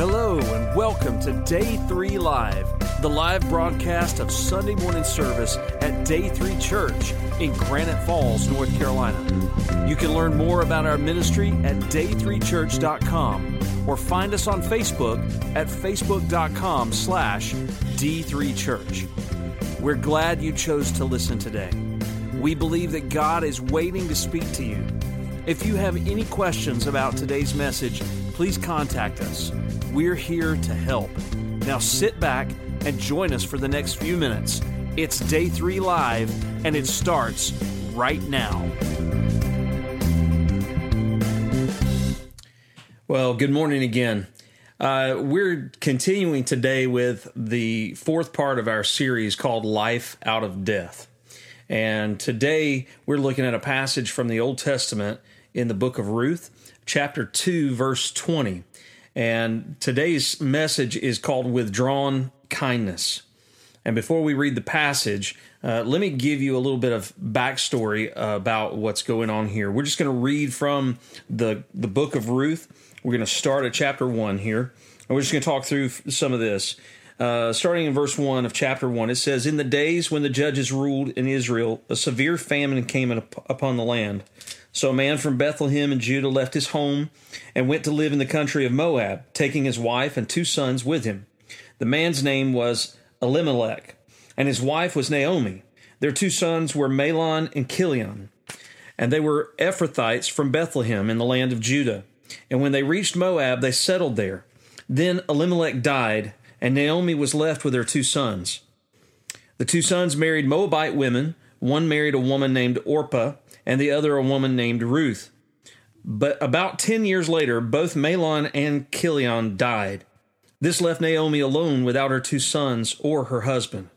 Hello, and welcome to Day 3 Live, the live broadcast of Sunday morning service at Day 3 Church in Granite Falls, North Carolina. You can learn more about our ministry at day3church.com or find us on Facebook at facebook.com slash D3Church. We're glad you chose to listen today. We believe that God is waiting to speak to you. If you have any questions about today's message, please contact us. We're here to help. Now sit back and join us for the next few minutes. It's Day 3 Live, and it starts right now. Well, good morning again. Uh, we're continuing today with the fourth part of our series called Life Out of Death. And today we're looking at a passage from the Old Testament in the book of Ruth, chapter 2, verse 20. And today's message is called Withdrawn Kindness. And before we read the passage, uh, let me give you a little bit of backstory about what's going on here. We're just going to read from the, the book of Ruth. We're going to start at chapter 1 here. And we're just going to talk through some of this. Uh, starting in verse 1 of chapter 1, it says, In the days when the judges ruled in Israel, a severe famine came upon the land. So a man from Bethlehem in Judah left his home and went to live in the country of Moab, taking his wife and two sons with him. The man's name was Elimelech, and his wife was Naomi. Their two sons were Mahlon and Chilion, and they were Ephrathites from Bethlehem in the land of Judah. And when they reached Moab, they settled there. Then Elimelech died, and Naomi was left with her two sons. The two sons married Moabite women. One married a woman named Orpah and the other a woman named Ruth. But about 10 years later, both Mahlon and Chilion died. This left Naomi alone without her two sons or her husband.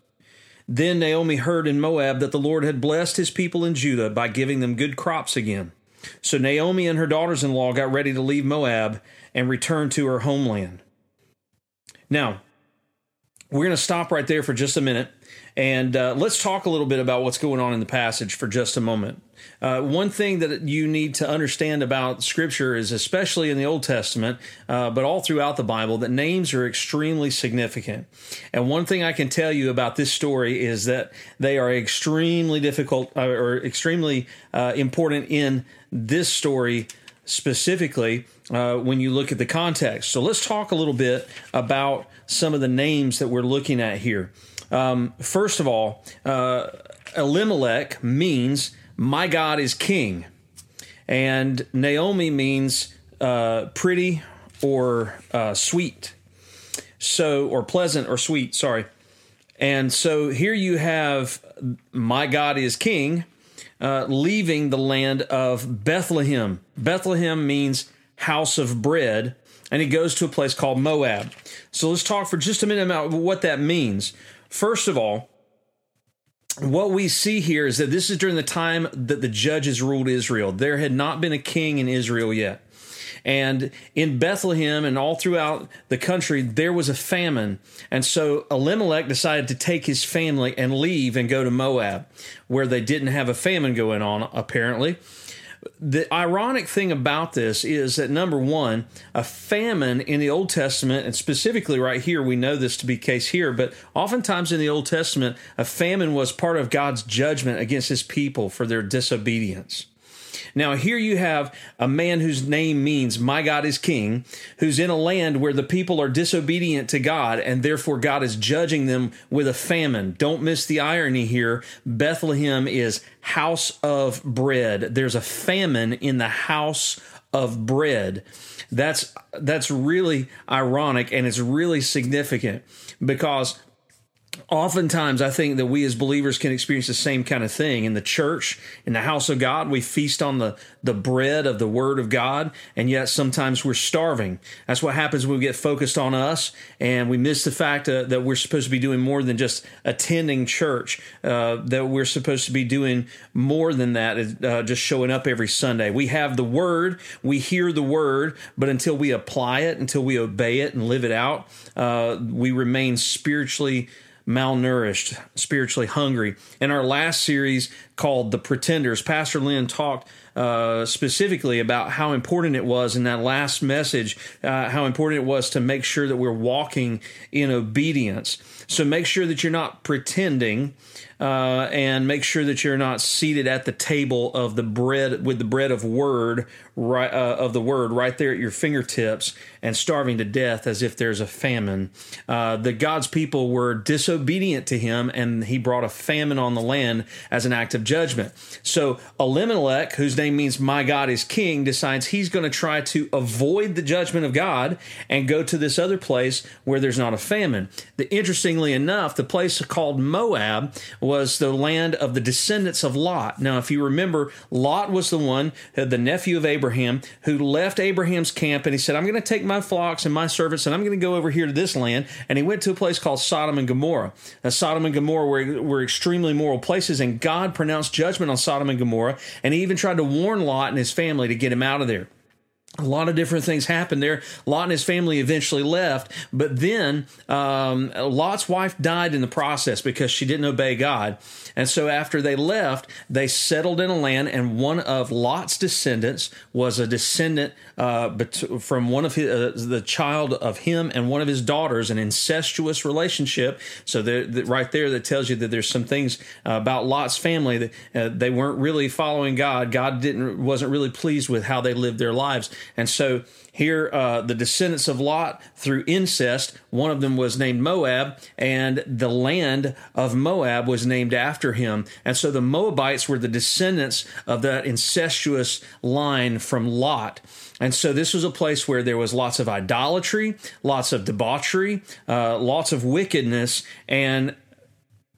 Then Naomi heard in Moab that the Lord had blessed his people in Judah by giving them good crops again. So Naomi and her daughters in law got ready to leave Moab and return to her homeland. Now, we're going to stop right there for just a minute and uh, let's talk a little bit about what's going on in the passage for just a moment. Uh, one thing that you need to understand about Scripture is, especially in the Old Testament, uh, but all throughout the Bible, that names are extremely significant. And one thing I can tell you about this story is that they are extremely difficult uh, or extremely uh, important in this story specifically uh, when you look at the context. So let's talk a little bit about some of the names that we're looking at here. Um, first of all, uh, Elimelech means my God is king, and Naomi means uh, pretty or uh, sweet, so or pleasant or sweet. Sorry, and so here you have my God is king, uh, leaving the land of Bethlehem. Bethlehem means house of bread, and he goes to a place called Moab. So let's talk for just a minute about what that means. First of all, what we see here is that this is during the time that the judges ruled Israel. There had not been a king in Israel yet. And in Bethlehem and all throughout the country, there was a famine. And so Elimelech decided to take his family and leave and go to Moab, where they didn't have a famine going on, apparently. The ironic thing about this is that number one, a famine in the Old Testament, and specifically right here, we know this to be case here, but oftentimes in the Old Testament, a famine was part of God's judgment against his people for their disobedience. Now, here you have a man whose name means my God is king, who's in a land where the people are disobedient to God, and therefore God is judging them with a famine. Don't miss the irony here. Bethlehem is house of bread. There's a famine in the house of bread. That's that's really ironic and it's really significant because oftentimes I think that we as believers can experience the same kind of thing in the church, in the house of God. We feast on the, the bread of the word of God, and yet sometimes we're starving. That's what happens when we get focused on us and we miss the fact uh, that we're supposed to be doing more than just attending church, uh, that we're supposed to be doing more than that, uh, just showing up every Sunday. We have the word, we hear the word, but until we apply it, until we obey it and live it out, uh, we remain spiritually malnourished, spiritually hungry. In our last series, called The Pretenders. Pastor Lynn talked uh, specifically about how important it was in that last message, uh, how important it was to make sure that we're walking in obedience. So make sure that you're not pretending uh, and make sure that you're not seated at the table of the bread with the bread of word right uh, of the word right there at your fingertips and starving to death as if there's a famine. Uh, the God's people were disobedient to him, and he brought a famine on the land as an act of judgment. So Elimelech, whose name means "My God is King," decides he's going to try to avoid the judgment of God and go to this other place where there's not a famine. The, interestingly enough, the place called Moab was the land of the descendants of Lot. Now, if you remember, Lot was the one, the nephew of Abraham, who left Abraham's camp and he said, I'm going to take my flocks and my servants and I'm going to go over here to this land. And he went to a place called Sodom and Gomorrah. Now, Sodom and Gomorrah were, were extremely moral places, and God pronounced judgment on Sodom and Gomorrah. And he even tried to warn Lot and his family to get him out of there a lot of different things happened there. Lot and his family eventually left, but then um, Lot's wife died in the process because she didn't obey God. And so after they left, they settled in a land, and one of Lot's descendants was a descendant uh, from one of his, uh, the child of him and one of his daughters, an incestuous relationship. So right there, that tells you that there's some things uh, about Lot's family that uh, they weren't really following God. God didn't wasn't really pleased with how they lived their lives. And so here, uh, the descendants of Lot through incest, one of them was named Moab, and the land of Moab was named after him. And so the Moabites were the descendants of that incestuous line from Lot. And so this was a place where there was lots of idolatry, lots of debauchery, uh, lots of wickedness, and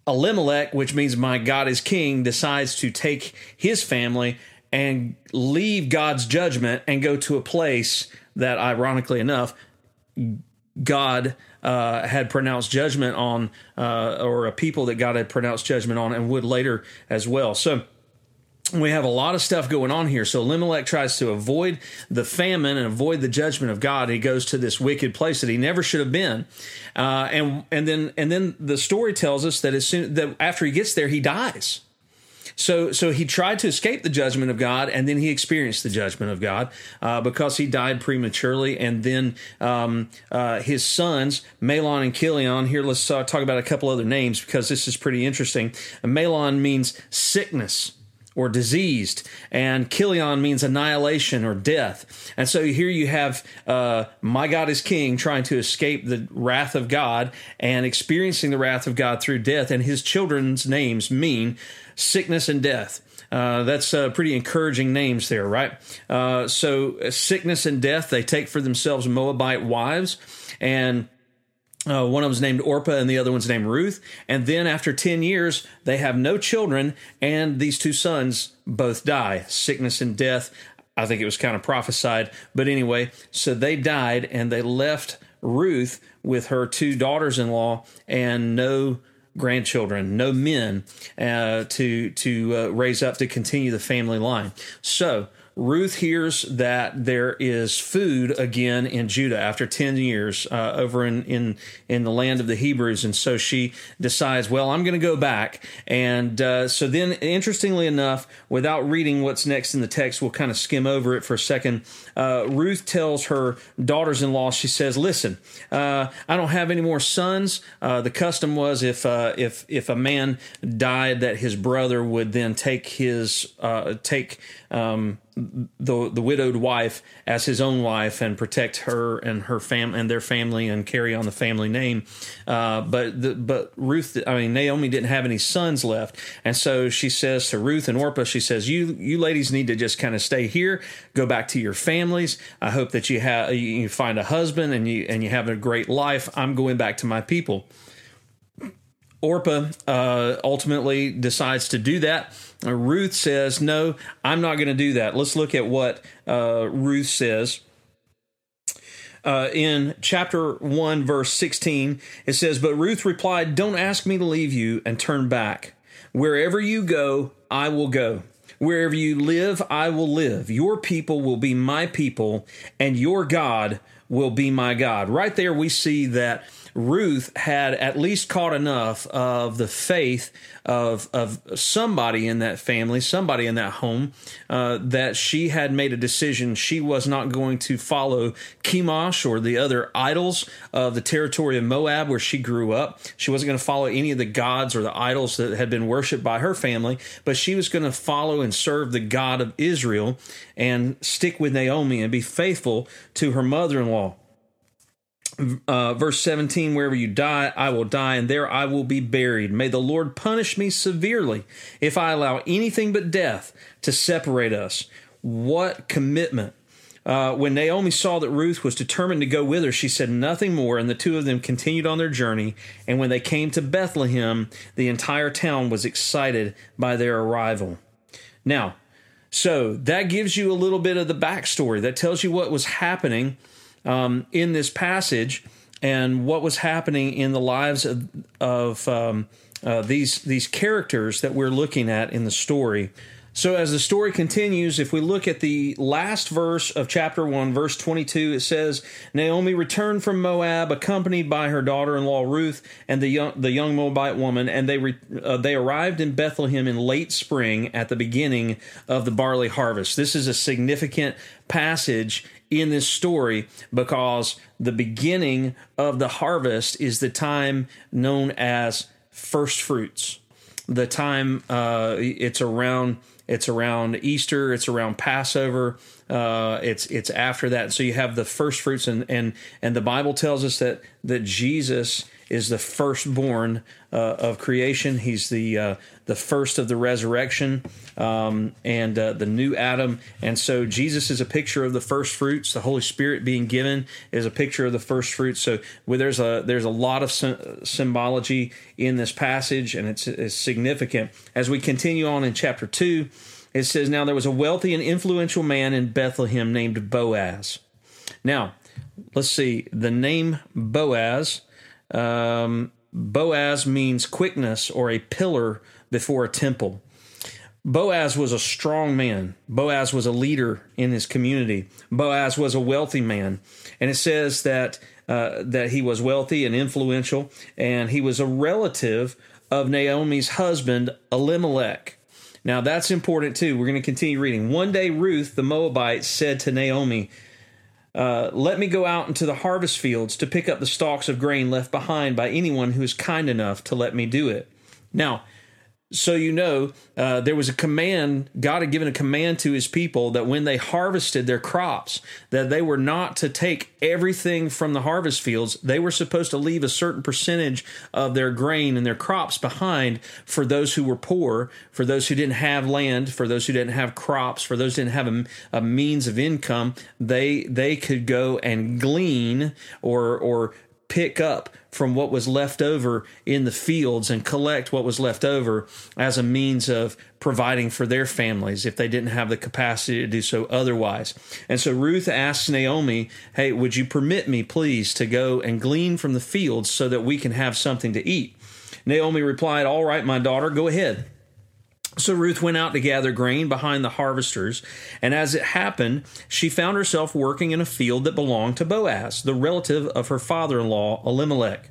Elimelech, which means my God is king, decides to take his family and leave God's judgment and go to a place that, ironically enough, God uh, had pronounced judgment on, uh, or a people that God had pronounced judgment on, and would later as well. So we have a lot of stuff going on here. So Elimelech tries to avoid the famine and avoid the judgment of God. He goes to this wicked place that he never should have been, uh, and and then and then the story tells us that as soon that after he gets there, he dies. So, so he tried to escape the judgment of God, and then he experienced the judgment of God uh, because he died prematurely. And then um, uh, his sons, Mahlon and Chilion. Here, let's uh, talk about a couple other names because this is pretty interesting. Mahlon means sickness or diseased, and Chilion means annihilation or death. And so here you have uh, my God is King trying to escape the wrath of God and experiencing the wrath of God through death, and his children's names mean sickness and death. Uh, that's uh, pretty encouraging names there, right? Uh, so, uh, sickness and death, they take for themselves Moabite wives, and uh, one of them's named Orpah and the other one's named Ruth. And then after 10 years, they have no children, and these two sons both die. Sickness and death. I think it was kind of prophesied. But anyway, so they died, and they left Ruth with her two daughters in law and no grandchildren, no men uh, to to uh, raise up to continue the family line. So Ruth hears that there is food again in Judah after 10 years uh, over in, in, in the land of the Hebrews. And so she decides, well, I'm going to go back. And uh, so then, interestingly enough, without reading what's next in the text, we'll kind of skim over it for a second. Uh, Ruth tells her daughters in law, she says, listen, uh, I don't have any more sons. Uh, the custom was if, uh, if, if a man died, that his brother would then take his, take, um, the the widowed wife as his own wife and protect her and her fam and their family and carry on the family name. Uh, but the, but Ruth, I mean Naomi didn't have any sons left, and so she says to Ruth and Orpah, she says, "You you ladies need to just kind of stay here, go back to your families. I hope that you have you find a husband and you and you have a great life. I'm going back to my people." Orpah uh, ultimately decides to do that. Uh, Ruth says, No, I'm not going to do that. Let's look at what uh, Ruth says. Uh, in chapter 1, verse 16, it says, But Ruth replied, Don't ask me to leave you and turn back. Wherever you go, I will go. Wherever you live, I will live. Your people will be my people, and your God will be my God. Right there, we see that Ruth had at least caught enough of the faith of of somebody in that family, somebody in that home, uh, that she had made a decision she was not going to follow Chemosh or the other idols of the territory of Moab where she grew up. She wasn't going to follow any of the gods or the idols that had been worshipped by her family, but she was going to follow and serve the God of Israel and stick with Naomi and be faithful to her mother-in-law uh, verse 17 wherever you die i will die and there i will be buried may the lord punish me severely if i allow anything but death to separate us what commitment uh, when Naomi saw that Ruth was determined to go with her, she said nothing more, and the two of them continued on their journey. And when they came to Bethlehem, the entire town was excited by their arrival. Now, so that gives you a little bit of the backstory. That tells you what was happening um, in this passage and what was happening in the lives of, of um, uh, these these characters that we're looking at in the story. So as the story continues, if we look at the last verse of chapter 1, verse 22, it says, Naomi returned from Moab accompanied by her daughter-in-law Ruth and the young, the young Moabite woman, and they re, uh, they arrived in Bethlehem in late spring at the beginning of the barley harvest. This is a significant passage in this story because the beginning of the harvest is the time known as first fruits. The time uh, it's around it's around Easter, it's around Passover, uh, it's it's after that. So you have the first fruits, and and and the Bible tells us that that Jesus is the firstborn of creation. He's the uh, the first of the resurrection um, and uh, the new Adam. And so Jesus is a picture of the first fruits. The Holy Spirit being given is a picture of the first fruits. So well, there's a there's a lot of symbology in this passage, and it's, it's significant. As we continue on in chapter two, it says, "Now there was a wealthy and influential man in Bethlehem named Boaz." Now, let's see the name Boaz um, Boaz means quickness or a pillar before a temple. Boaz was a strong man. Boaz was a leader in his community. Boaz was a wealthy man, and it says that uh, that he was wealthy and influential, and he was a relative of Naomi's husband Elimelech. Now that's important too. We're going to continue reading. One day, Ruth the Moabite said to Naomi, uh, let me go out into the harvest fields to pick up the stalks of grain left behind by anyone who is kind enough to let me do it. Now, so you know, uh, there was a command, God had given a command to his people that when they harvested their crops, that they were not to take everything from the harvest fields. They were supposed to leave a certain percentage of their grain and their crops behind for those who were poor, for those who didn't have land, for those who didn't have crops, for those who didn't have a, a means of income. They, they could go and glean or, or pick up from what was left over in the fields and collect what was left over as a means of providing for their families if they didn't have the capacity to do so otherwise. And so Ruth asks Naomi, Hey, would you permit me, please, to go and glean from the fields so that we can have something to eat? Naomi replied, All right, my daughter, go ahead. So Ruth went out to gather grain behind the harvesters, and as it happened, she found herself working in a field that belonged to Boaz, the relative of her father in law, Elimelech.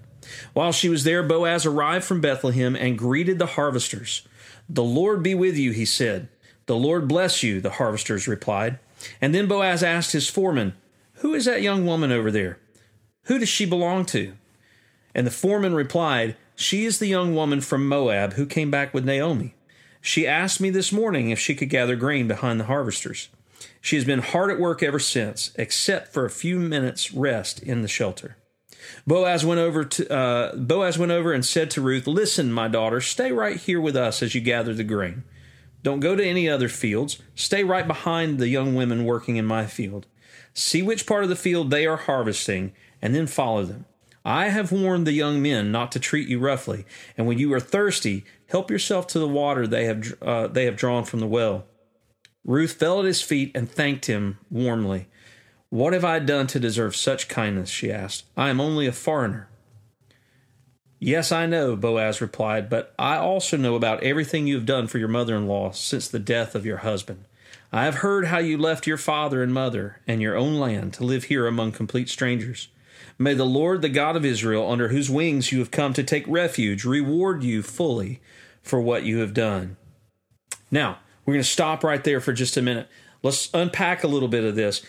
While she was there, Boaz arrived from Bethlehem and greeted the harvesters. The Lord be with you, he said. The Lord bless you, the harvesters replied. And then Boaz asked his foreman, Who is that young woman over there? Who does she belong to? And the foreman replied, She is the young woman from Moab who came back with Naomi. She asked me this morning if she could gather grain behind the harvesters. She has been hard at work ever since, except for a few minutes' rest in the shelter. Boaz went over to uh, Boaz went over and said to Ruth, "Listen, my daughter, stay right here with us as you gather the grain. Don't go to any other fields. Stay right behind the young women working in my field. See which part of the field they are harvesting, and then follow them. I have warned the young men not to treat you roughly, and when you are thirsty, help yourself to the water they have uh, they have drawn from the well." Ruth fell at his feet and thanked him warmly. What have I done to deserve such kindness? she asked. I am only a foreigner. Yes, I know, Boaz replied, but I also know about everything you have done for your mother in law since the death of your husband. I have heard how you left your father and mother and your own land to live here among complete strangers. May the Lord, the God of Israel, under whose wings you have come to take refuge, reward you fully for what you have done. Now, we're going to stop right there for just a minute. Let's unpack a little bit of this.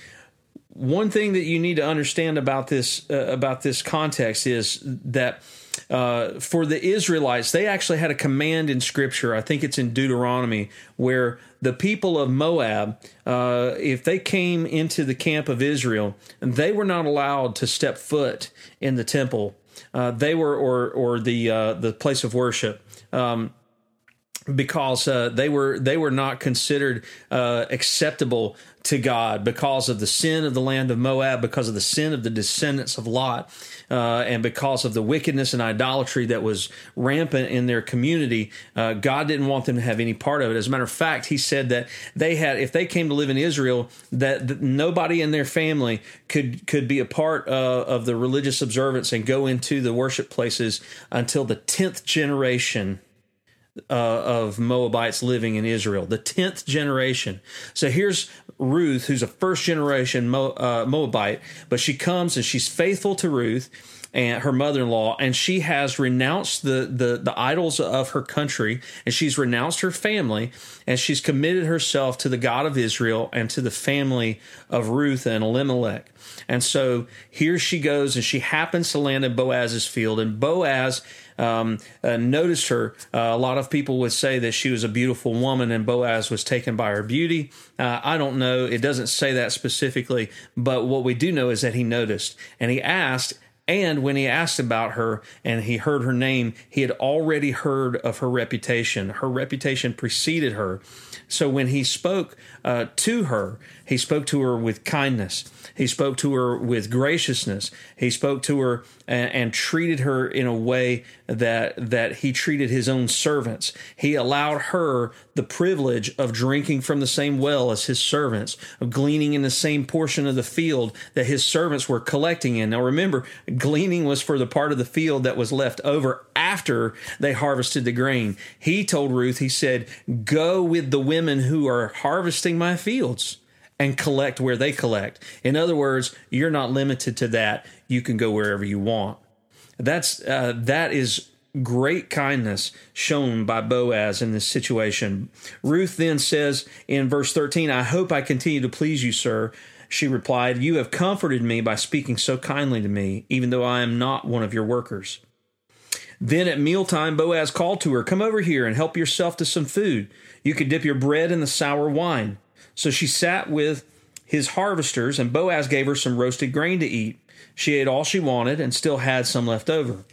One thing that you need to understand about this uh, about this context is that uh, for the Israelites, they actually had a command in Scripture. I think it's in Deuteronomy where the people of Moab, uh, if they came into the camp of Israel, they were not allowed to step foot in the temple. Uh, they were or or the uh, the place of worship. Um, because uh, they were they were not considered uh, acceptable to God because of the sin of the land of Moab, because of the sin of the descendants of Lot, uh, and because of the wickedness and idolatry that was rampant in their community. Uh, God didn't want them to have any part of it. As a matter of fact, He said that they had, if they came to live in Israel, that, that nobody in their family could could be a part uh, of the religious observance and go into the worship places until the tenth generation uh, of Moabites living in Israel, the 10th generation. So here's Ruth, who's a first generation Mo, uh, Moabite, but she comes and she's faithful to Ruth and her mother-in-law and she has renounced the, the the idols of her country and she's renounced her family and she's committed herself to the God of Israel and to the family of Ruth and Elimelech. And so here she goes and she happens to land in Boaz's field and Boaz um, uh, noticed her. Uh, a lot of people would say that she was a beautiful woman and Boaz was taken by her beauty. Uh, I don't know. It doesn't say that specifically, but what we do know is that he noticed and he asked, and when he asked about her and he heard her name, he had already heard of her reputation. Her reputation preceded her. So when he spoke uh, to her, he spoke to her with kindness. He spoke to her with graciousness. He spoke to her and, and, treated her in a way that that he treated his own servants. He allowed her the privilege of drinking from the same well as his servants, of gleaning in the same portion of the field that his servants were collecting in. Now remember, gleaning was for the part of the field that was left over after they harvested the grain. He told Ruth, he said, "Go with the women who are harvesting my fields." And collect where they collect. In other words, you're not limited to that. You can go wherever you want. That's uh, that is great kindness shown by Boaz in this situation. Ruth then says in verse 13, I hope I continue to please you, sir. She replied, You have comforted me by speaking so kindly to me, even though I am not one of your workers. Then at mealtime, Boaz called to her, Come over here and help yourself to some food. You could dip your bread in the sour wine. So she sat with his harvesters, and Boaz gave her some roasted grain to eat. She ate all she wanted and still had some left over.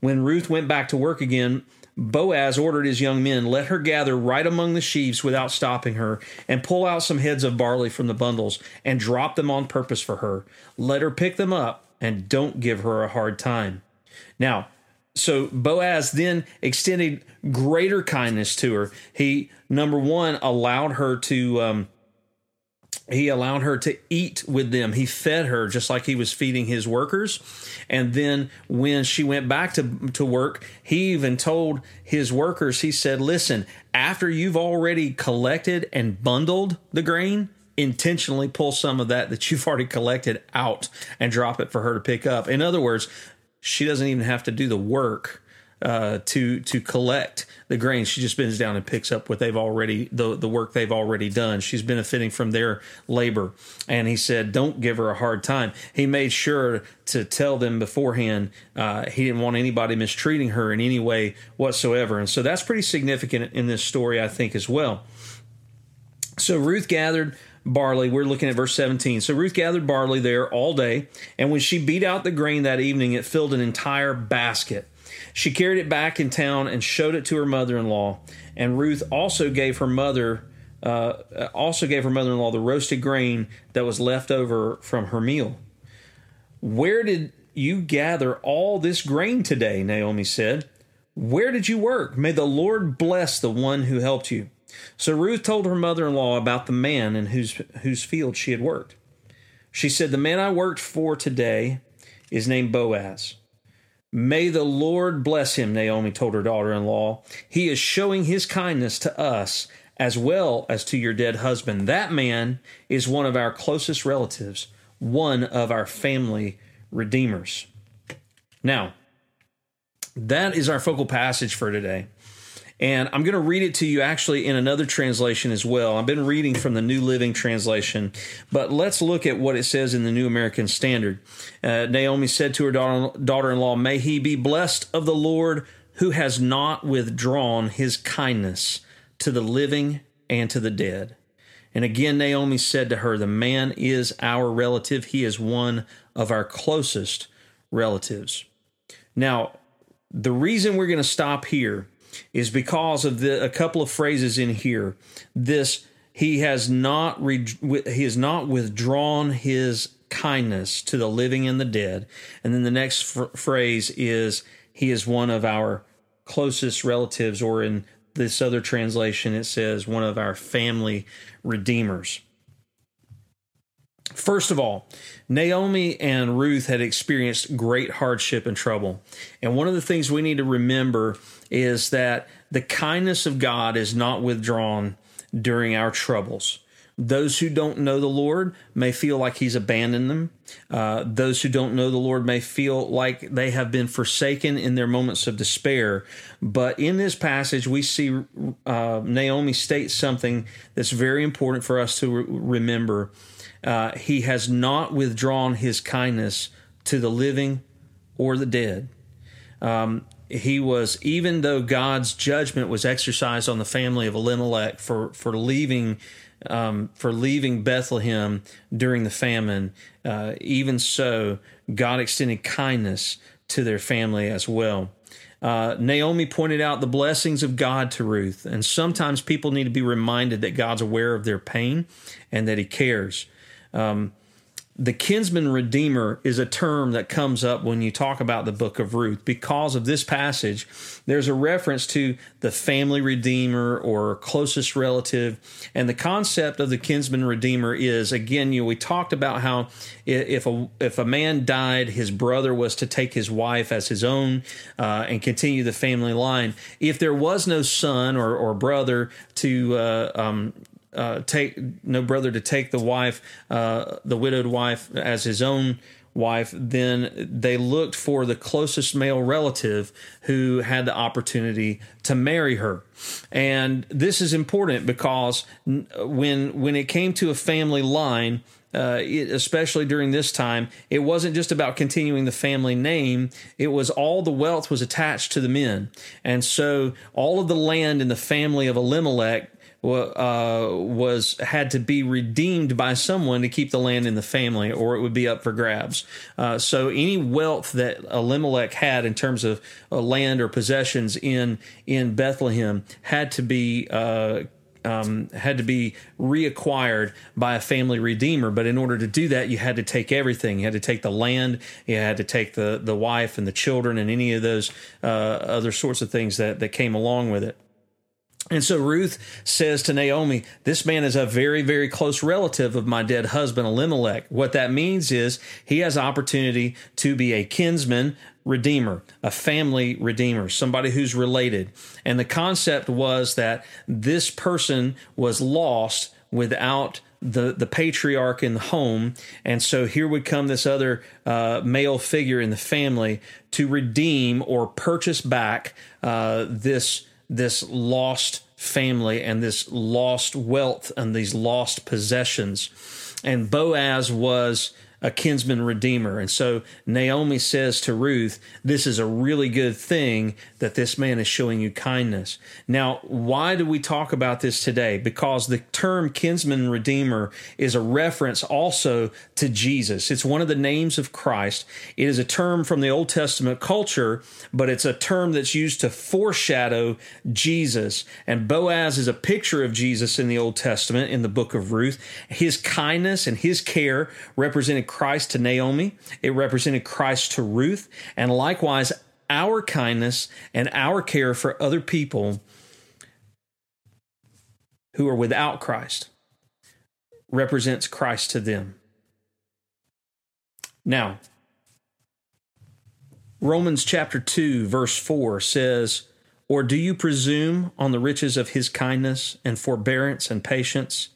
When Ruth went back to work again, Boaz ordered his young men, Let her gather right among the sheaves without stopping her, and pull out some heads of barley from the bundles, and drop them on purpose for her. Let her pick them up, and don't give her a hard time. Now, so Boaz then extended greater kindness to her. He, number one, allowed her to. Um, he allowed her to eat with them. He fed her just like he was feeding his workers. And then when she went back to, to work, he even told his workers, he said, Listen, after you've already collected and bundled the grain, intentionally pull some of that that you've already collected out and drop it for her to pick up. In other words, she doesn't even have to do the work uh, to to collect the grain. She just bends down and picks up what they've already the the work they've already done. She's benefiting from their labor. And he said, "Don't give her a hard time." He made sure to tell them beforehand. Uh, he didn't want anybody mistreating her in any way whatsoever. And so that's pretty significant in this story, I think, as well. So Ruth gathered barley. We're looking at verse 17. So Ruth gathered barley there all day, and when she beat out the grain that evening, it filled an entire basket. She carried it back in town and showed it to her mother-in-law. And Ruth also gave her mother uh, also gave her mother-in-law the roasted grain that was left over from her meal. Where did you gather all this grain today? Naomi said. Where did you work? May the Lord bless the one who helped you. So Ruth told her mother-in-law about the man in whose whose field she had worked. She said, "The man I worked for today is named Boaz." May the Lord bless him, Naomi told her daughter in law. He is showing his kindness to us as well as to your dead husband. That man is one of our closest relatives, one of our family redeemers. Now, that is our focal passage for today. And I'm going to read it to you actually in another translation as well. I've been reading from the New Living Translation, but let's look at what it says in the New American Standard. Uh, Naomi said to her daughter in law, May he be blessed of the Lord who has not withdrawn his kindness to the living and to the dead. And again, Naomi said to her, The man is our relative. He is one of our closest relatives. Now, the reason we're going to stop here is because of the a couple of phrases in here. This he has not re, he has not withdrawn his kindness to the living and the dead. And then the next phrase is he is one of our closest relatives, or in this other translation, it says one of our family redeemers. First of all, Naomi and Ruth had experienced great hardship and trouble. And one of the things we need to remember is that the kindness of God is not withdrawn during our troubles. Those who don't know the Lord may feel like He's abandoned them. Uh, those who don't know the Lord may feel like they have been forsaken in their moments of despair. But in this passage, we see uh, Naomi state something that's very important for us to re- remember. Uh, he has not withdrawn His kindness to the living or the dead. Um, he was even though God's judgment was exercised on the family of Elimelech for for leaving um, for leaving Bethlehem during the famine, uh, even so, God extended kindness to their family as well. Uh, Naomi pointed out the blessings of God to Ruth, and sometimes people need to be reminded that God's aware of their pain and that He cares. Um, the kinsman redeemer is a term that comes up when you talk about the book of Ruth. Because of this passage, there's a reference to the family redeemer or closest relative. And the concept of the kinsman redeemer is again, you know, we talked about how if a if a man died, his brother was to take his wife as his own uh, and continue the family line. If there was no son or, or brother to uh, um, uh, take no brother to take the wife, uh, the widowed wife, as his own wife, then they looked for the closest male relative who had the opportunity to marry her. And this is important because when when it came to a family line, uh, it, especially during this time, it wasn't just about continuing the family name. It was all the wealth was attached to the men. And so all of the land in the family of Elimelech uh, was had to be redeemed by someone to keep the land in the family, or it would be up for grabs. Uh, so any wealth that Elimelech had in terms of uh, land or possessions in in Bethlehem had to be uh, um, had to be reacquired by a family redeemer. But in order to do that, you had to take everything. You had to take the land, you had to take the the wife and the children, and any of those uh, other sorts of things that that came along with it. And so Ruth says to Naomi, This man is a very, very close relative of my dead husband Elimelech. What that means is he has opportunity to be a kinsman redeemer, a family redeemer, somebody who's related. And the concept was that this person was lost without the, the patriarch in the home. And so here would come this other uh, male figure in the family to redeem or purchase back uh, this this lost family and this lost wealth and these lost possessions. And Boaz was a kinsman redeemer. And so Naomi says to Ruth, This is a really good thing that this man is showing you kindness. Now, why do we talk about this today? Because the term kinsman redeemer is a reference also to Jesus. It's one of the names of Christ. It is a term from the Old Testament culture, but it's a term that's used to foreshadow Jesus. And Boaz is a picture of Jesus in the Old Testament in the book of Ruth. His kindness and his care represented Christ to Naomi, it represented Christ to Ruth, and likewise, our kindness and our care for other people who are without Christ represents Christ to them. Now, Romans chapter 2, verse 4 says, Or do you presume on the riches of his kindness and forbearance and patience,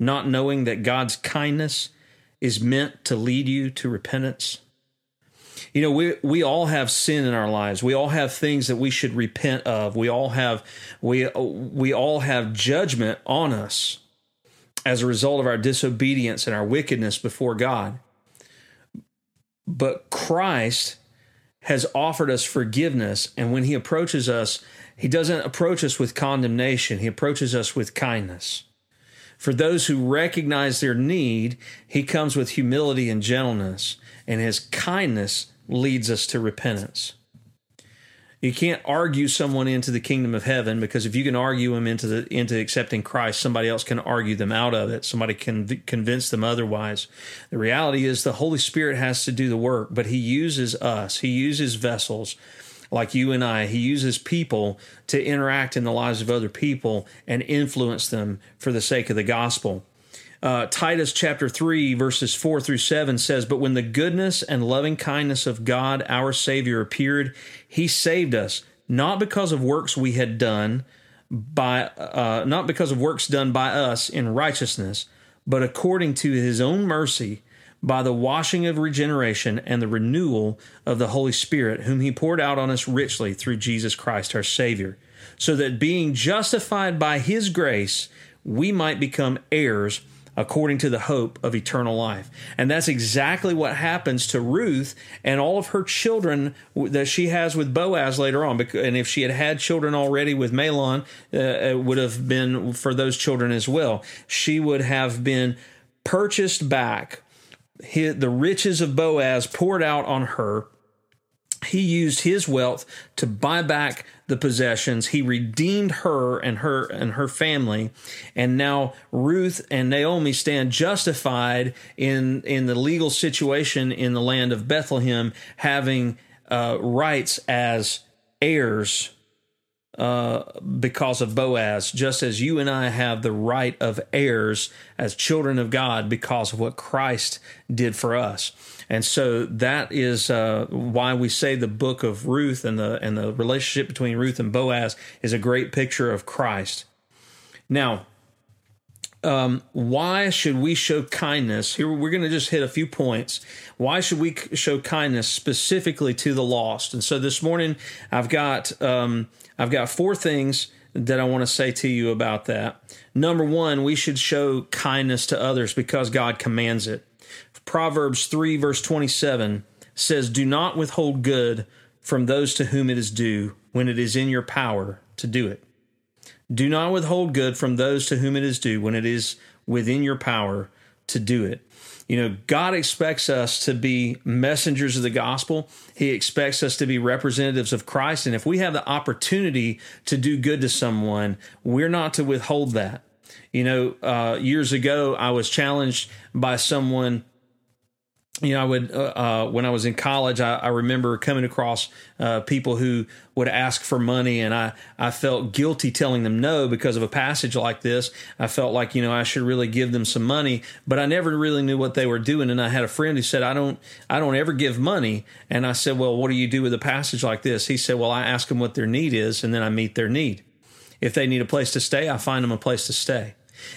not knowing that God's kindness is meant to lead you to repentance? You know, we we all have sin in our lives. We all have things that we should repent of. We all have we we all have judgment on us as a result of our disobedience and our wickedness before God. But Christ has offered us forgiveness, and when he approaches us, he doesn't approach us with condemnation. He approaches us with kindness. For those who recognize their need, he comes with humility and gentleness, and his kindness leads us to repentance. You can't argue someone into the kingdom of heaven because if you can argue them into the into accepting Christ, somebody else can argue them out of it. Somebody can convince them otherwise. The reality is the Holy Spirit has to do the work, but he uses us. He uses vessels like you and I. He uses people to interact in the lives of other people and influence them for the sake of the gospel. Uh, Titus chapter 3, verses 4 through 7 says, But when the goodness and loving kindness of God our Savior appeared, he saved us, not because of works we had done, by uh, not because of works done by us in righteousness, but according to his own mercy, by the washing of regeneration and the renewal of the Holy Spirit, whom he poured out on us richly through Jesus Christ our Savior, so that being justified by his grace, we might become heirs according to the hope of eternal life. And that's exactly what happens to Ruth and all of her children that she has with Boaz later on. And if she had had children already with Mahlon, uh, it would have been for those children as well. She would have been purchased back. The riches of Boaz poured out on her he used his wealth to buy back the possessions. He redeemed her and her and her family, and now Ruth and Naomi stand justified in in the legal situation in the land of Bethlehem, having uh, rights as heirs uh, because of Boaz, just as you and I have the right of heirs as children of God because of what Christ did for us. And so that is uh, why we say the book of Ruth and the and the relationship between Ruth and Boaz is a great picture of Christ. Now, um, why should we show kindness? Here we're going to just hit a few points. Why should we show kindness specifically to the lost? And so this morning I've got um, I've got four things that I want to say to you about that. Number one, we should show kindness to others because God commands it. Proverbs 3, verse 27 says, Do not withhold good from those to whom it is due when it is in your power to do it. Do not withhold good from those to whom it is due when it is within your power to do it. You know, God expects us to be messengers of the gospel. He expects us to be representatives of Christ. And if we have the opportunity to do good to someone, we're not to withhold that. You know, uh, years ago, I was challenged by someone you know, I would, uh, uh, when I was in college, I, I remember coming across uh, people who would ask for money, and I, I felt guilty telling them no because of a passage like this. I felt like, you know, I should really give them some money, but I never really knew what they were doing. And I had a friend who said, I don't, I don't ever give money. And I said, Well, what do you do with a passage like this? He said, Well, I ask them what their need is, and then I meet their need. If they need a place to stay, I find them a place to stay.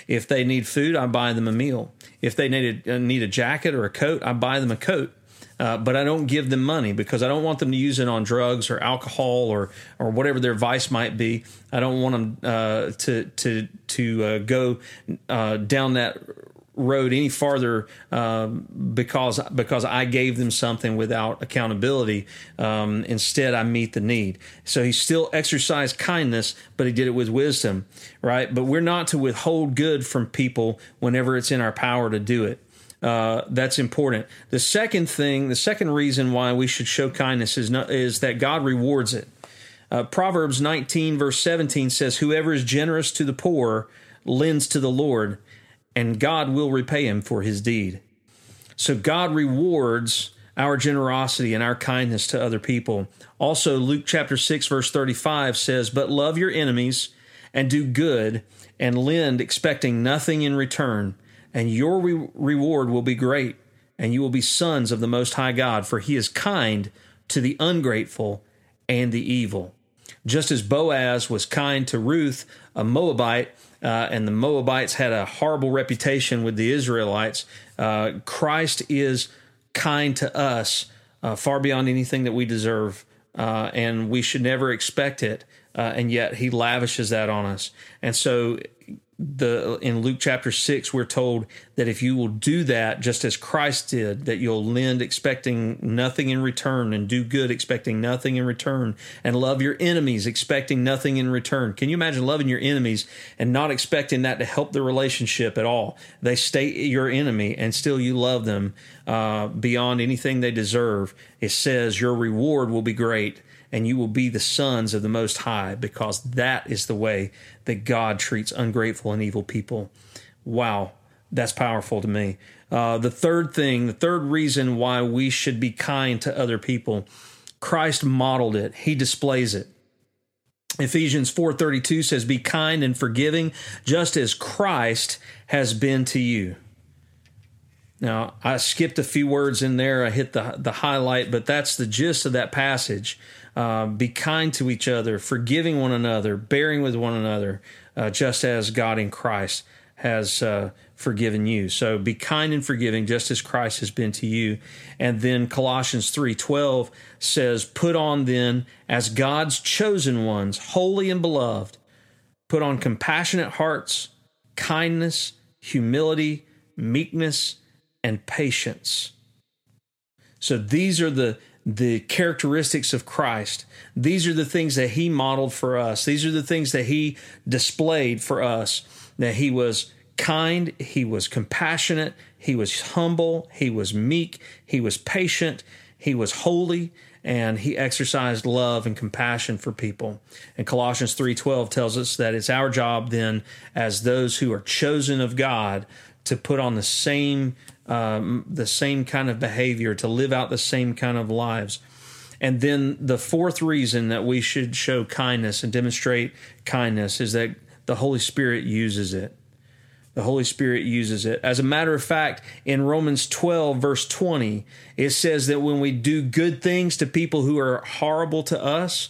If they need food, I buy them a meal. If they need a, need a jacket or a coat, I buy them a coat. Uh, but I don't give them money because I don't want them to use it on drugs or alcohol or or whatever their vice might be. I don't want them uh, to to to uh, go uh, down that road any farther um, because because I gave them something without accountability. Um, instead, I meet the need. So he still exercised kindness, but he did it with wisdom, right? But we're not to withhold good from people whenever it's in our power to do it. Uh, that's important. The second thing, the second reason why we should show kindness is not, is that God rewards it. Uh, Proverbs 19 verse 17 says, "Whoever is generous to the poor lends to the Lord." And God will repay him for his deed. So God rewards our generosity and our kindness to other people. Also, Luke chapter 6, verse 35 says, But love your enemies and do good and lend, expecting nothing in return, and your re- reward will be great, and you will be sons of the Most High God, for he is kind to the ungrateful and the evil. Just as Boaz was kind to Ruth, a Moabite, uh, and the Moabites had a horrible reputation with the Israelites. Uh, Christ is kind to us uh, far beyond anything that we deserve, uh, and we should never expect it. Uh, and yet He lavishes that on us. And so the in Luke chapter 6 we're told that if you will do that just as Christ did that you'll lend expecting nothing in return and do good expecting nothing in return and love your enemies expecting nothing in return. Can you imagine loving your enemies and not expecting that to help the relationship at all? They stay your enemy and still you love them uh, beyond anything they deserve. It says your reward will be great and you will be the sons of the Most High, because that is the way that God treats ungrateful and evil people. Wow, that's powerful to me. Uh, the third thing, the third reason why we should be kind to other people, Christ modeled it. He displays it. Ephesians 4:32 says be kind and forgiving just as Christ has been to you. Now, I skipped a few words in there. I hit the the highlight, but that's the gist of that passage. Uh, be kind to each other, forgiving one another, bearing with one another, uh, just as God in Christ has uh, forgiven you. So be kind and forgiving, just as Christ has been to you. And then Colossians three twelve says, "Put on then as God's chosen ones, holy and beloved, put on compassionate hearts, kindness, humility, meekness, and patience." So these are the the characteristics of Christ. These are the things that he modeled for us. These are the things that he displayed for us. That he was kind, he was compassionate, he was humble, he was meek, he was patient, he was holy, and he exercised love and compassion for people. And Colossians 3:12 tells us that it's our job then as those who are chosen of God to put on the same um, the same kind of behavior, to live out the same kind of lives. And then the fourth reason that we should show kindness and demonstrate kindness is that the Holy Spirit uses it. The Holy Spirit uses it. As a matter of fact, in Romans 12, verse 20, it says that when we do good things to people who are horrible to us,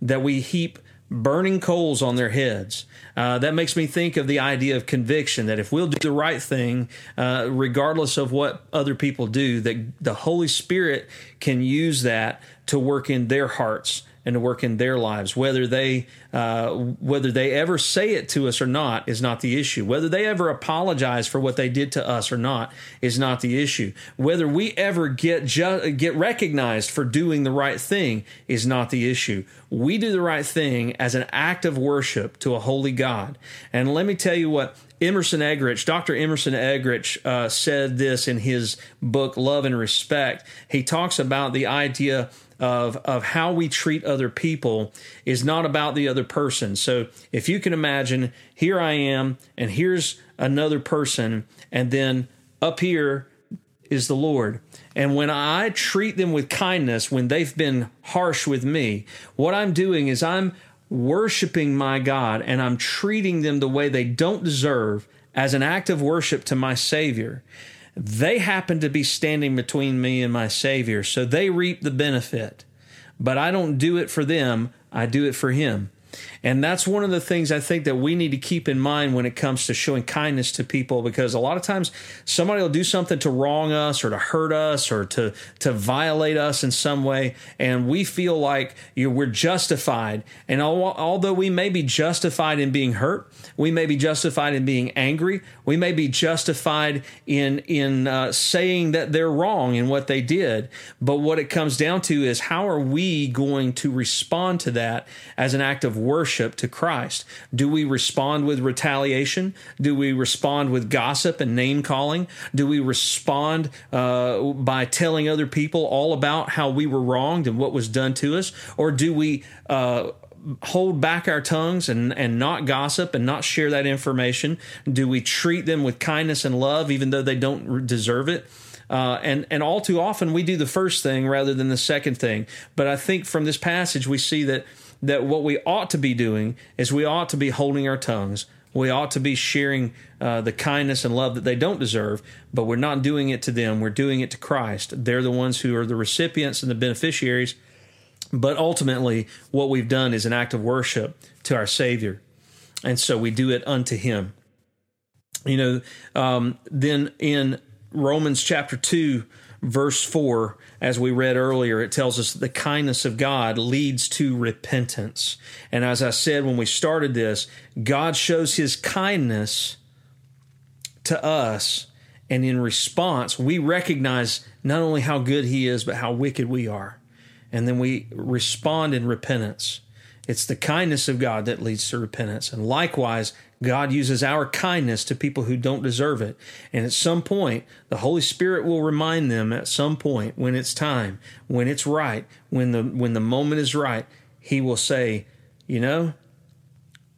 that we heap burning coals on their heads. Uh, that makes me think of the idea of conviction that if we'll do the right thing, uh, regardless of what other people do, that the Holy Spirit can use that to work in their hearts and to work in their lives. Whether they uh, whether they ever say it to us or not is not the issue. Whether they ever apologize for what they did to us or not is not the issue. Whether we ever get ju- get recognized for doing the right thing is not the issue. We do the right thing as an act of worship to a holy God. And let me tell you what Emerson Eggerichs, Dr. Emerson Eggerichs, uh, said this in his book Love and Respect. He talks about the idea of of how we treat other people is not about the other person. So if you can imagine, here I am, and here's another person, and then up here is the Lord. And when I treat them with kindness, when they've been harsh with me, what I'm doing is I'm worshiping my God and I'm treating them the way they don't deserve as an act of worship to my Savior. They happen to be standing between me and my Savior, so they reap the benefit. But I don't do it for them, I do it for Him. And that's one of the things I think that we need to keep in mind when it comes to showing kindness to people because a lot of times somebody will do something to wrong us or to hurt us or to, to violate us in some way. And we feel like you know, we're justified. And although we may be justified in being hurt, we may be justified in being angry, we may be justified in, in uh, saying that they're wrong in what they did. But what it comes down to is how are we going to respond to that as an act of worship to Christ? Do we respond with retaliation? Do we respond with gossip and name calling? Do we respond uh, by telling other people all about how we were wronged and what was done to us? Or do we uh, hold back our tongues and, and not gossip and not share that information? Do we treat them with kindness and love even though they don't deserve it? Uh, and and all too often we do the first thing rather than the second thing. But I think from this passage we see that that what we ought to be doing is we ought to be holding our tongues. We ought to be sharing uh, the kindness and love that they don't deserve, but we're not doing it to them. We're doing it to Christ. They're the ones who are the recipients and the beneficiaries. But ultimately, what we've done is an act of worship to our Savior. And so we do it unto Him. You know, um, then in Romans chapter 2, verse 4, as we read earlier, it tells us that the kindness of God leads to repentance. And as I said when we started this, God shows his kindness to us. And in response, we recognize not only how good he is, but how wicked we are. And then we respond in repentance. It's the kindness of God that leads to repentance. And likewise, God uses our kindness to people who don't deserve it. And at some point, the Holy Spirit will remind them at some point when it's time, when it's right, when the when the moment is right, he will say, "You know,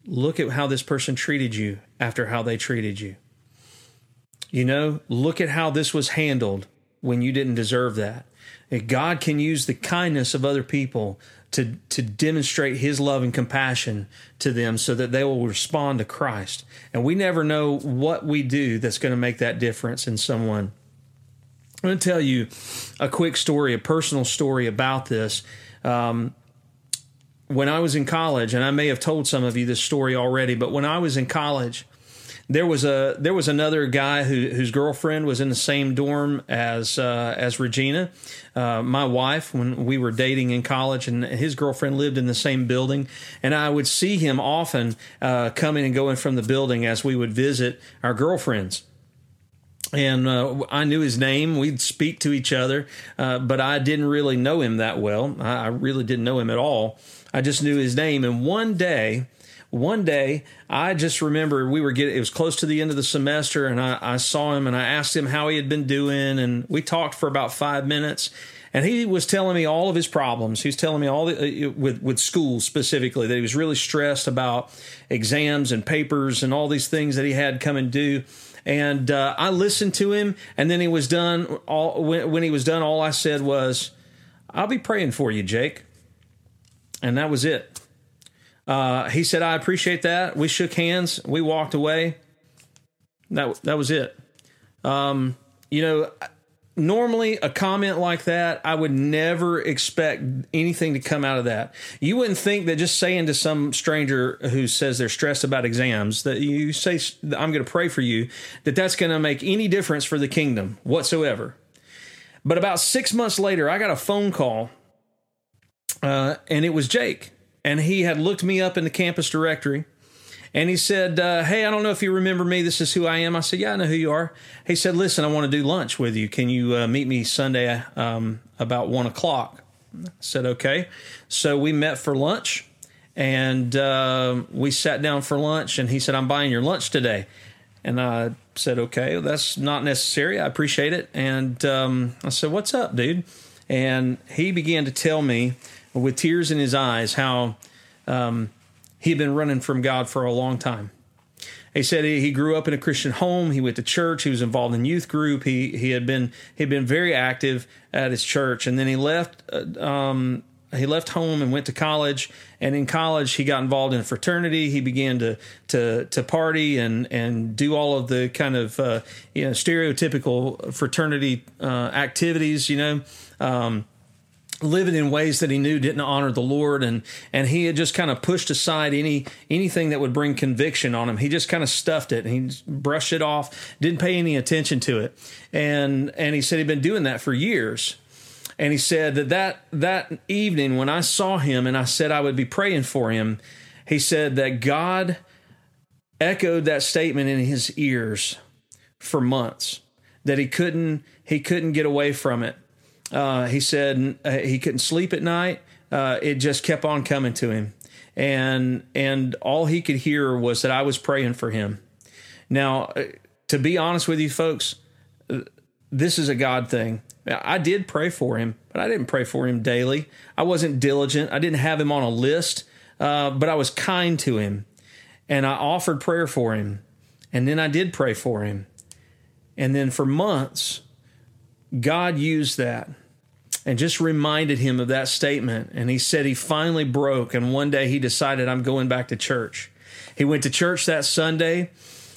look at how this person treated you after how they treated you. You know, look at how this was handled when you didn't deserve that." God can use the kindness of other people to to demonstrate his love and compassion to them so that they will respond to Christ. And we never know what we do that's going to make that difference in someone. I'm going to tell you a quick story, a personal story about this. Um, when I was in college, and I may have told some of you this story already, but when I was in college, there was a there was another guy who, whose girlfriend was in the same dorm as uh, as Regina, uh, my wife, when we were dating in college, and his girlfriend lived in the same building, and I would see him often uh, coming and going from the building as we would visit our girlfriends and uh, I knew his name. We'd speak to each other, uh, but I didn't really know him that well. I, I, really didn't know him at all. I just knew his name. And one day, one day I just remember we were getting it was close to the end of the semester and I, I saw him and I asked him how he had been doing and we talked for about five minutes and he was telling me all of his problems. He was telling me all the uh, with with school specifically that he was really stressed about exams and papers and all these things that he had come and do. And uh, I listened to him, and then he was done. All when, when he was done, all I said was, "I'll be praying for you, Jake," and that was it. Uh, he said, I appreciate that. We shook hands. We walked away. That, that was it. Um, you know, normally a comment like that, I would never expect anything to come out of that. You wouldn't think that just saying to some stranger who says they're stressed about exams that you say, I'm going to pray for you, that that's going to make any difference for the kingdom whatsoever. But about six months later, I got a phone call, uh, and it was Jake and he had looked me up in the campus directory. And he said, uh, Hey, I don't know if you remember me. This is who I am. I said, Yeah, I know who you are. He said, Listen, I want to do lunch with you. Can you uh, meet me Sunday um, about one o'clock? I said, Okay. So we met for lunch and uh, we sat down for lunch. And he said, I'm buying your lunch today. And I said, Okay, well, that's not necessary. I appreciate it. And um, I said, What's up, dude? And he began to tell me with tears in his eyes how um, he had been running from God for a long time. He said he, grew up in a Christian home. He went to church. He was involved in youth group. He he had been he had been very active at his church, and then he left. Uh, um, he left home and went to college. And in college, he got involved in a fraternity. He began to to to party and and do all of the kind of uh, you know stereotypical fraternity uh, activities. You know. Um, living in ways that he knew didn't honor the Lord and and he had just kind of pushed aside any anything that would bring conviction on him. He just kind of stuffed it. and He brushed it off, didn't pay any attention to it. And and he said he'd been doing that for years. And he said that that, that evening when I saw him and I said I would be praying for him, he said that God echoed that statement in his ears for months that he couldn't he couldn't get away from it uh, he said uh, he couldn't sleep at night. Uh, it just kept on coming to him, and and all he could hear was that I was praying for him. Now, uh, to be honest with you, folks, this is a God thing. I did pray for him, but I didn't pray for him daily. I wasn't diligent. I didn't have him on a list, but I was kind to him, and I offered prayer for him, and then I did pray for him, and then for months God used that and just reminded him of that statement. And he said he finally broke. And one day he decided, I'm going back to church. He went to church that Sunday.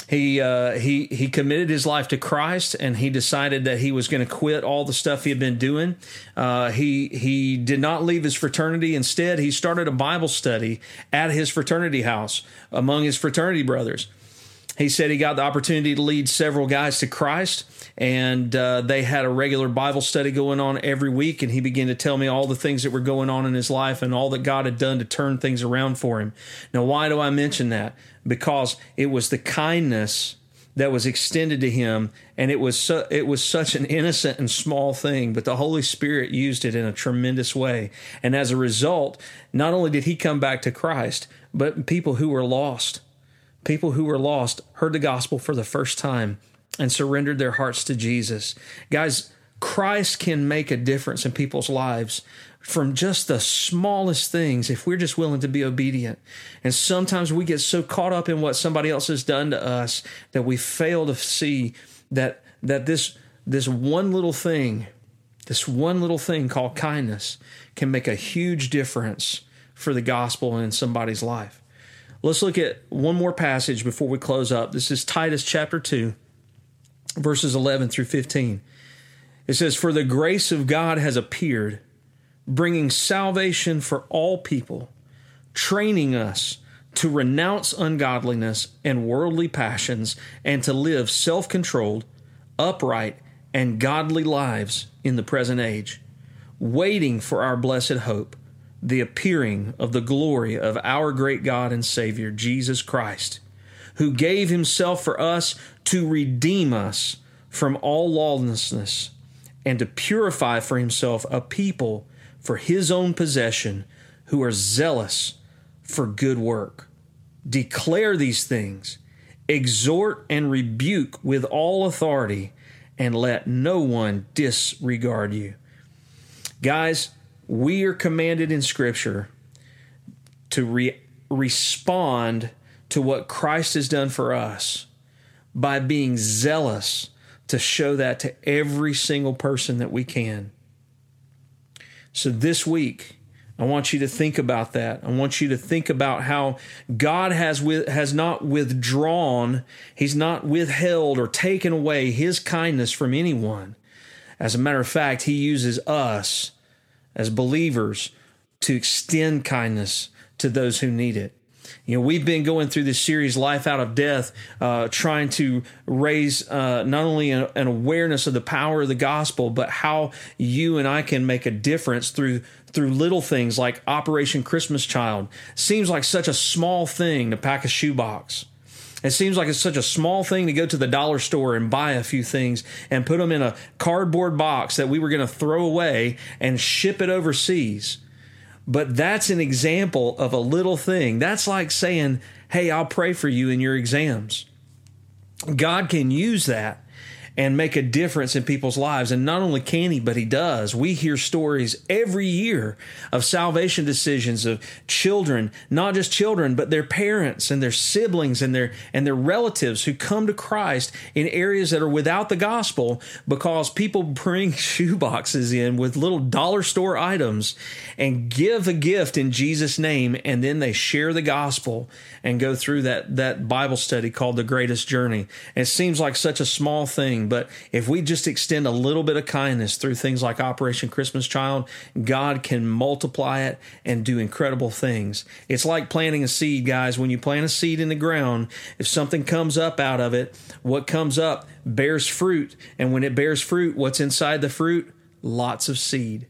He, uh, he, he committed his life to Christ and he decided that he was going to quit all the stuff he had been doing. Uh, he, he did not leave his fraternity. Instead, he started a Bible study at his fraternity house among his fraternity brothers He said he got the opportunity to lead several guys to Christ, and uh, they had a regular Bible study going on every week. And he began to tell me all the things that were going on in his life and all that God had done to turn things around for him. Now, why do I mention that? Because it was the kindness that was extended to him and it was su- it was such an innocent and small thing but the holy spirit used it in a tremendous way and as a result not only did he come back to Christ but people who were lost people who were lost heard the gospel for the first time and surrendered their hearts to Jesus guys Christ can make a difference in people's lives from just the smallest things if we're just willing to be obedient. And sometimes we get so caught up in what somebody else has done to us that we fail to see that that this this one little thing, this one little thing called kindness can make a huge difference for the gospel in somebody's life. Let's look at one more passage before we close up. This is Titus chapter 2, verses 11 through 15. It says, For the grace of God has appeared bringing salvation for all people, training us to renounce ungodliness and worldly passions and to live self controlled, upright, and godly lives in the present age, waiting for our blessed hope, the appearing of the glory of our great God and Savior, Jesus Christ, who gave himself for us to redeem us from all lawlessness and to purify for himself a people for his own possession who are zealous for good work. Declare these things, exhort and rebuke with all authority, and let no one disregard you. Guys, we are commanded in Scripture to re- respond to what Christ has done for us by being zealous to show that to every single person that we can. So this week, I want you to think about that. I want you to think about how God has with, has not withdrawn, He's not withheld or taken away His kindness from anyone. As a matter of fact, He uses us as believers to extend kindness to those who need it. You know, we've been going through this series, Life Out of Death, uh, trying to raise uh, not only an, an awareness of the power of the gospel, but how you and I can make a difference through through little things like Operation Christmas Child. Seems like such a small thing to pack a shoebox. It seems like it's such a small thing to go to the dollar store and buy a few things and put them in a cardboard box that we were going to throw away and ship it overseas. But that's an example of a little thing. That's like saying, Hey, I'll pray for you in your exams. God can use that and make a difference in people's lives. And not only can he, but he does. We hear stories every year of salvation decisions of children, not just children, but their parents and their siblings and their and their relatives who come to Christ in areas that are without the gospel because people bring shoe boxes in with little dollar store items and give a gift in Jesus' name, and then they share the gospel and go through that that Bible study called the greatest journey. And it seems like such a small thing, but if we just extend a little bit of kindness through things like Operation Christmas Child, God can multiply it and do incredible things. It's like planting a seed, guys. When you plant a seed in the ground, if something comes up out of it, what comes up bears fruit, and when it bears fruit, what's inside the fruit? Lots of seed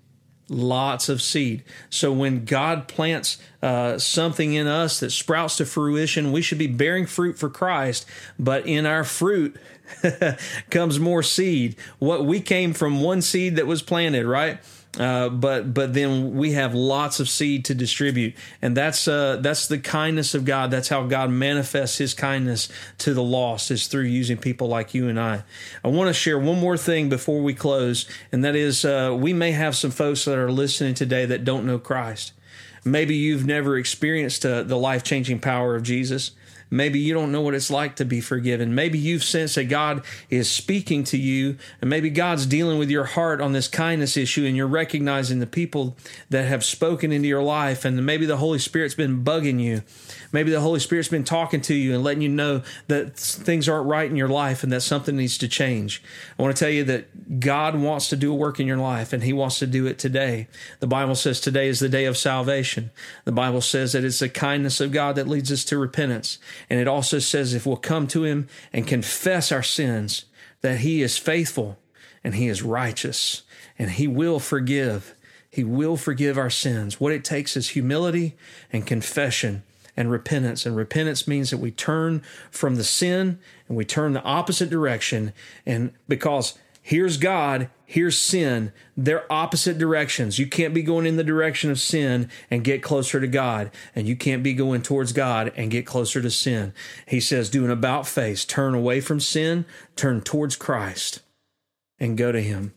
lots of seed. So when God plants uh, something in us that sprouts to fruition, we should be bearing fruit for Christ. But in our fruit comes more seed. What we came from one seed that was planted, right? Uh, but but then we have lots of seed to distribute, and that's uh, that's the kindness of God. That's how God manifests His kindness to the lost is through using people like you and I. I want to share one more thing before we close, and that is uh, we may have some folks that are listening today that don't know Christ. Maybe you've never experienced uh, the life changing power of Jesus. Maybe you don't know what it's like to be forgiven. Maybe you've sensed that God is speaking to you, and maybe God's dealing with your heart on this kindness issue, and you're recognizing the people that have spoken into your life, and maybe the Holy Spirit's been bugging you. Maybe the Holy Spirit's been talking to you and letting you know that things aren't right in your life and that something needs to change. I want to tell you that God wants to do a work in your life, and He wants to do it today. The Bible says today is the day of salvation. The Bible says that it's the kindness of God that leads us to repentance. And it also says if we'll come to him and confess our sins, that he is faithful and he is righteous and he will forgive. He will forgive our sins. What it takes is humility and confession and repentance. And repentance means that we turn from the sin and we turn the opposite direction. And because here's God, here's sin. They're opposite directions. You can't be going in the direction of sin and get closer to God, and you can't be going towards God and get closer to sin. He says, do an about face, turn away from sin, turn towards Christ, and go to Him.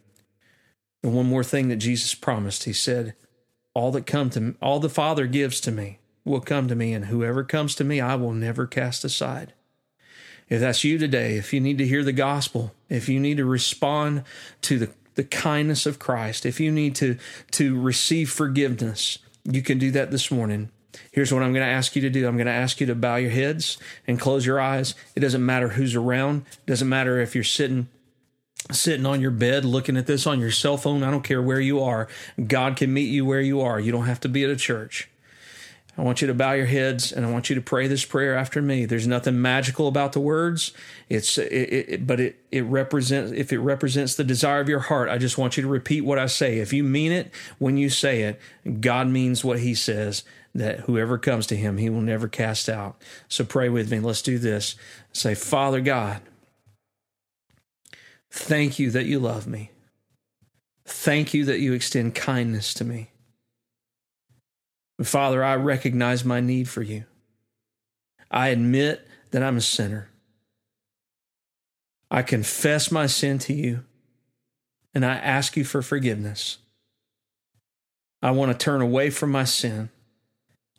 And one more thing that Jesus promised, He said, all that come to all the Father gives to me will come to me, and whoever comes to me, I will never cast aside. If that's you today, if you need to hear the gospel, if you need to respond to the, the kindness of Christ, if you need to, to receive forgiveness, you can do that this morning. Here's what I'm going to ask you to do. I'm going to ask you to bow your heads and close your eyes. It doesn't matter who's around. It doesn't matter if you're sitting sitting on your bed looking at this on your cell phone. I don't care where you are. God can meet you where you are. You don't have to be at a church. I want you to bow your heads and I want you to pray this prayer after me. There's nothing magical about the words. It's it, it, but it it represents if it represents the desire of your heart. I just want you to repeat what I say. If you mean it when you say it, God means what he says that whoever comes to him, he will never cast out. So pray with me. Let's do this. Say, "Father God, thank you that you love me. Thank you that you extend kindness to me." Father, I recognize my need for you. I admit that I'm a sinner. I confess my sin to you, and I ask you for forgiveness. I want to turn away from my sin,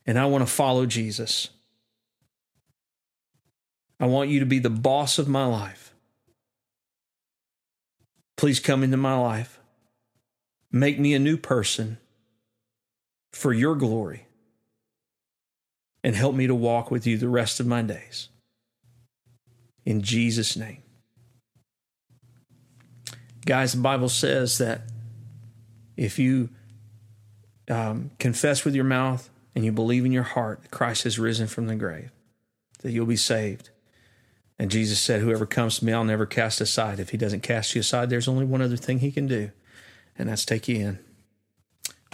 and I want to follow Jesus. I want you to be the boss of my life. Please come into my life. Make me a new person for your glory and help me to walk with you the rest of my days. In Jesus' name. Guys, the Bible says that if you um, confess with your mouth and you believe in your heart that Christ has risen from the grave, that you'll be saved. And Jesus said, Whoever comes to me, I'll never cast aside. If he doesn't cast you aside, there's only one other thing he can do, and that's take you in.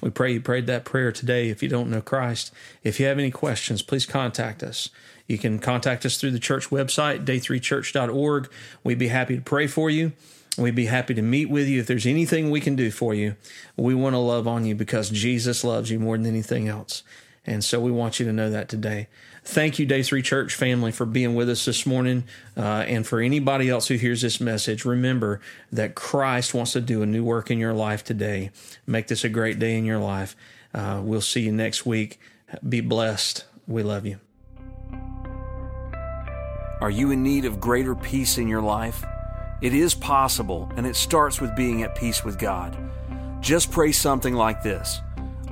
We pray you prayed that prayer today. If you don't know Christ, if you have any questions, please contact us. You can contact us through the church website, day3church.org. We'd be happy to pray for you. We'd be happy to meet with you. If there's anything we can do for you, we want to love on you because Jesus loves you more than anything else. And so we want you to know that today. Thank you, Day 3 Church family, for being with us this morning. Uh, and for anybody else who hears this message, remember that Christ wants to do a new work in your life today. Make this a great day in your life. Uh, we'll see you next week. Be blessed. We love you. Are you in need of greater peace in your life? It is possible, and it starts with being at peace with God. Just pray something like this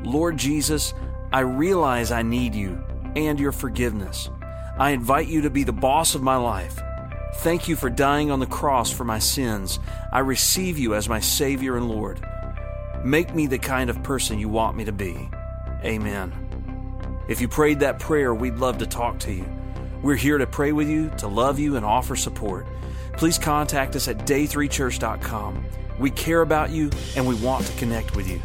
Lord Jesus, I realize I need you and your forgiveness. I invite you to be the boss of my life. Thank you for dying on the cross for my sins. I receive you as my Savior and Lord. Make me the kind of person you want me to be. Amen. If you prayed that prayer, we'd love to talk to you. We're here to pray with you, to love you, and offer support. Please contact us at day3church.com. We care about you and we want to connect with you.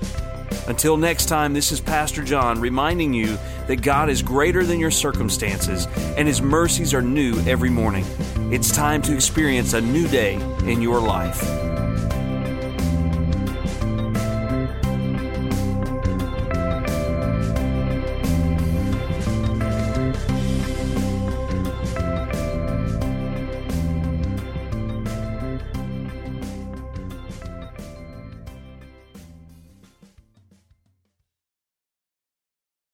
Until next time, this is Pastor John reminding you that God is greater than your circumstances and His mercies are new every morning. It's time to experience a new day in your life.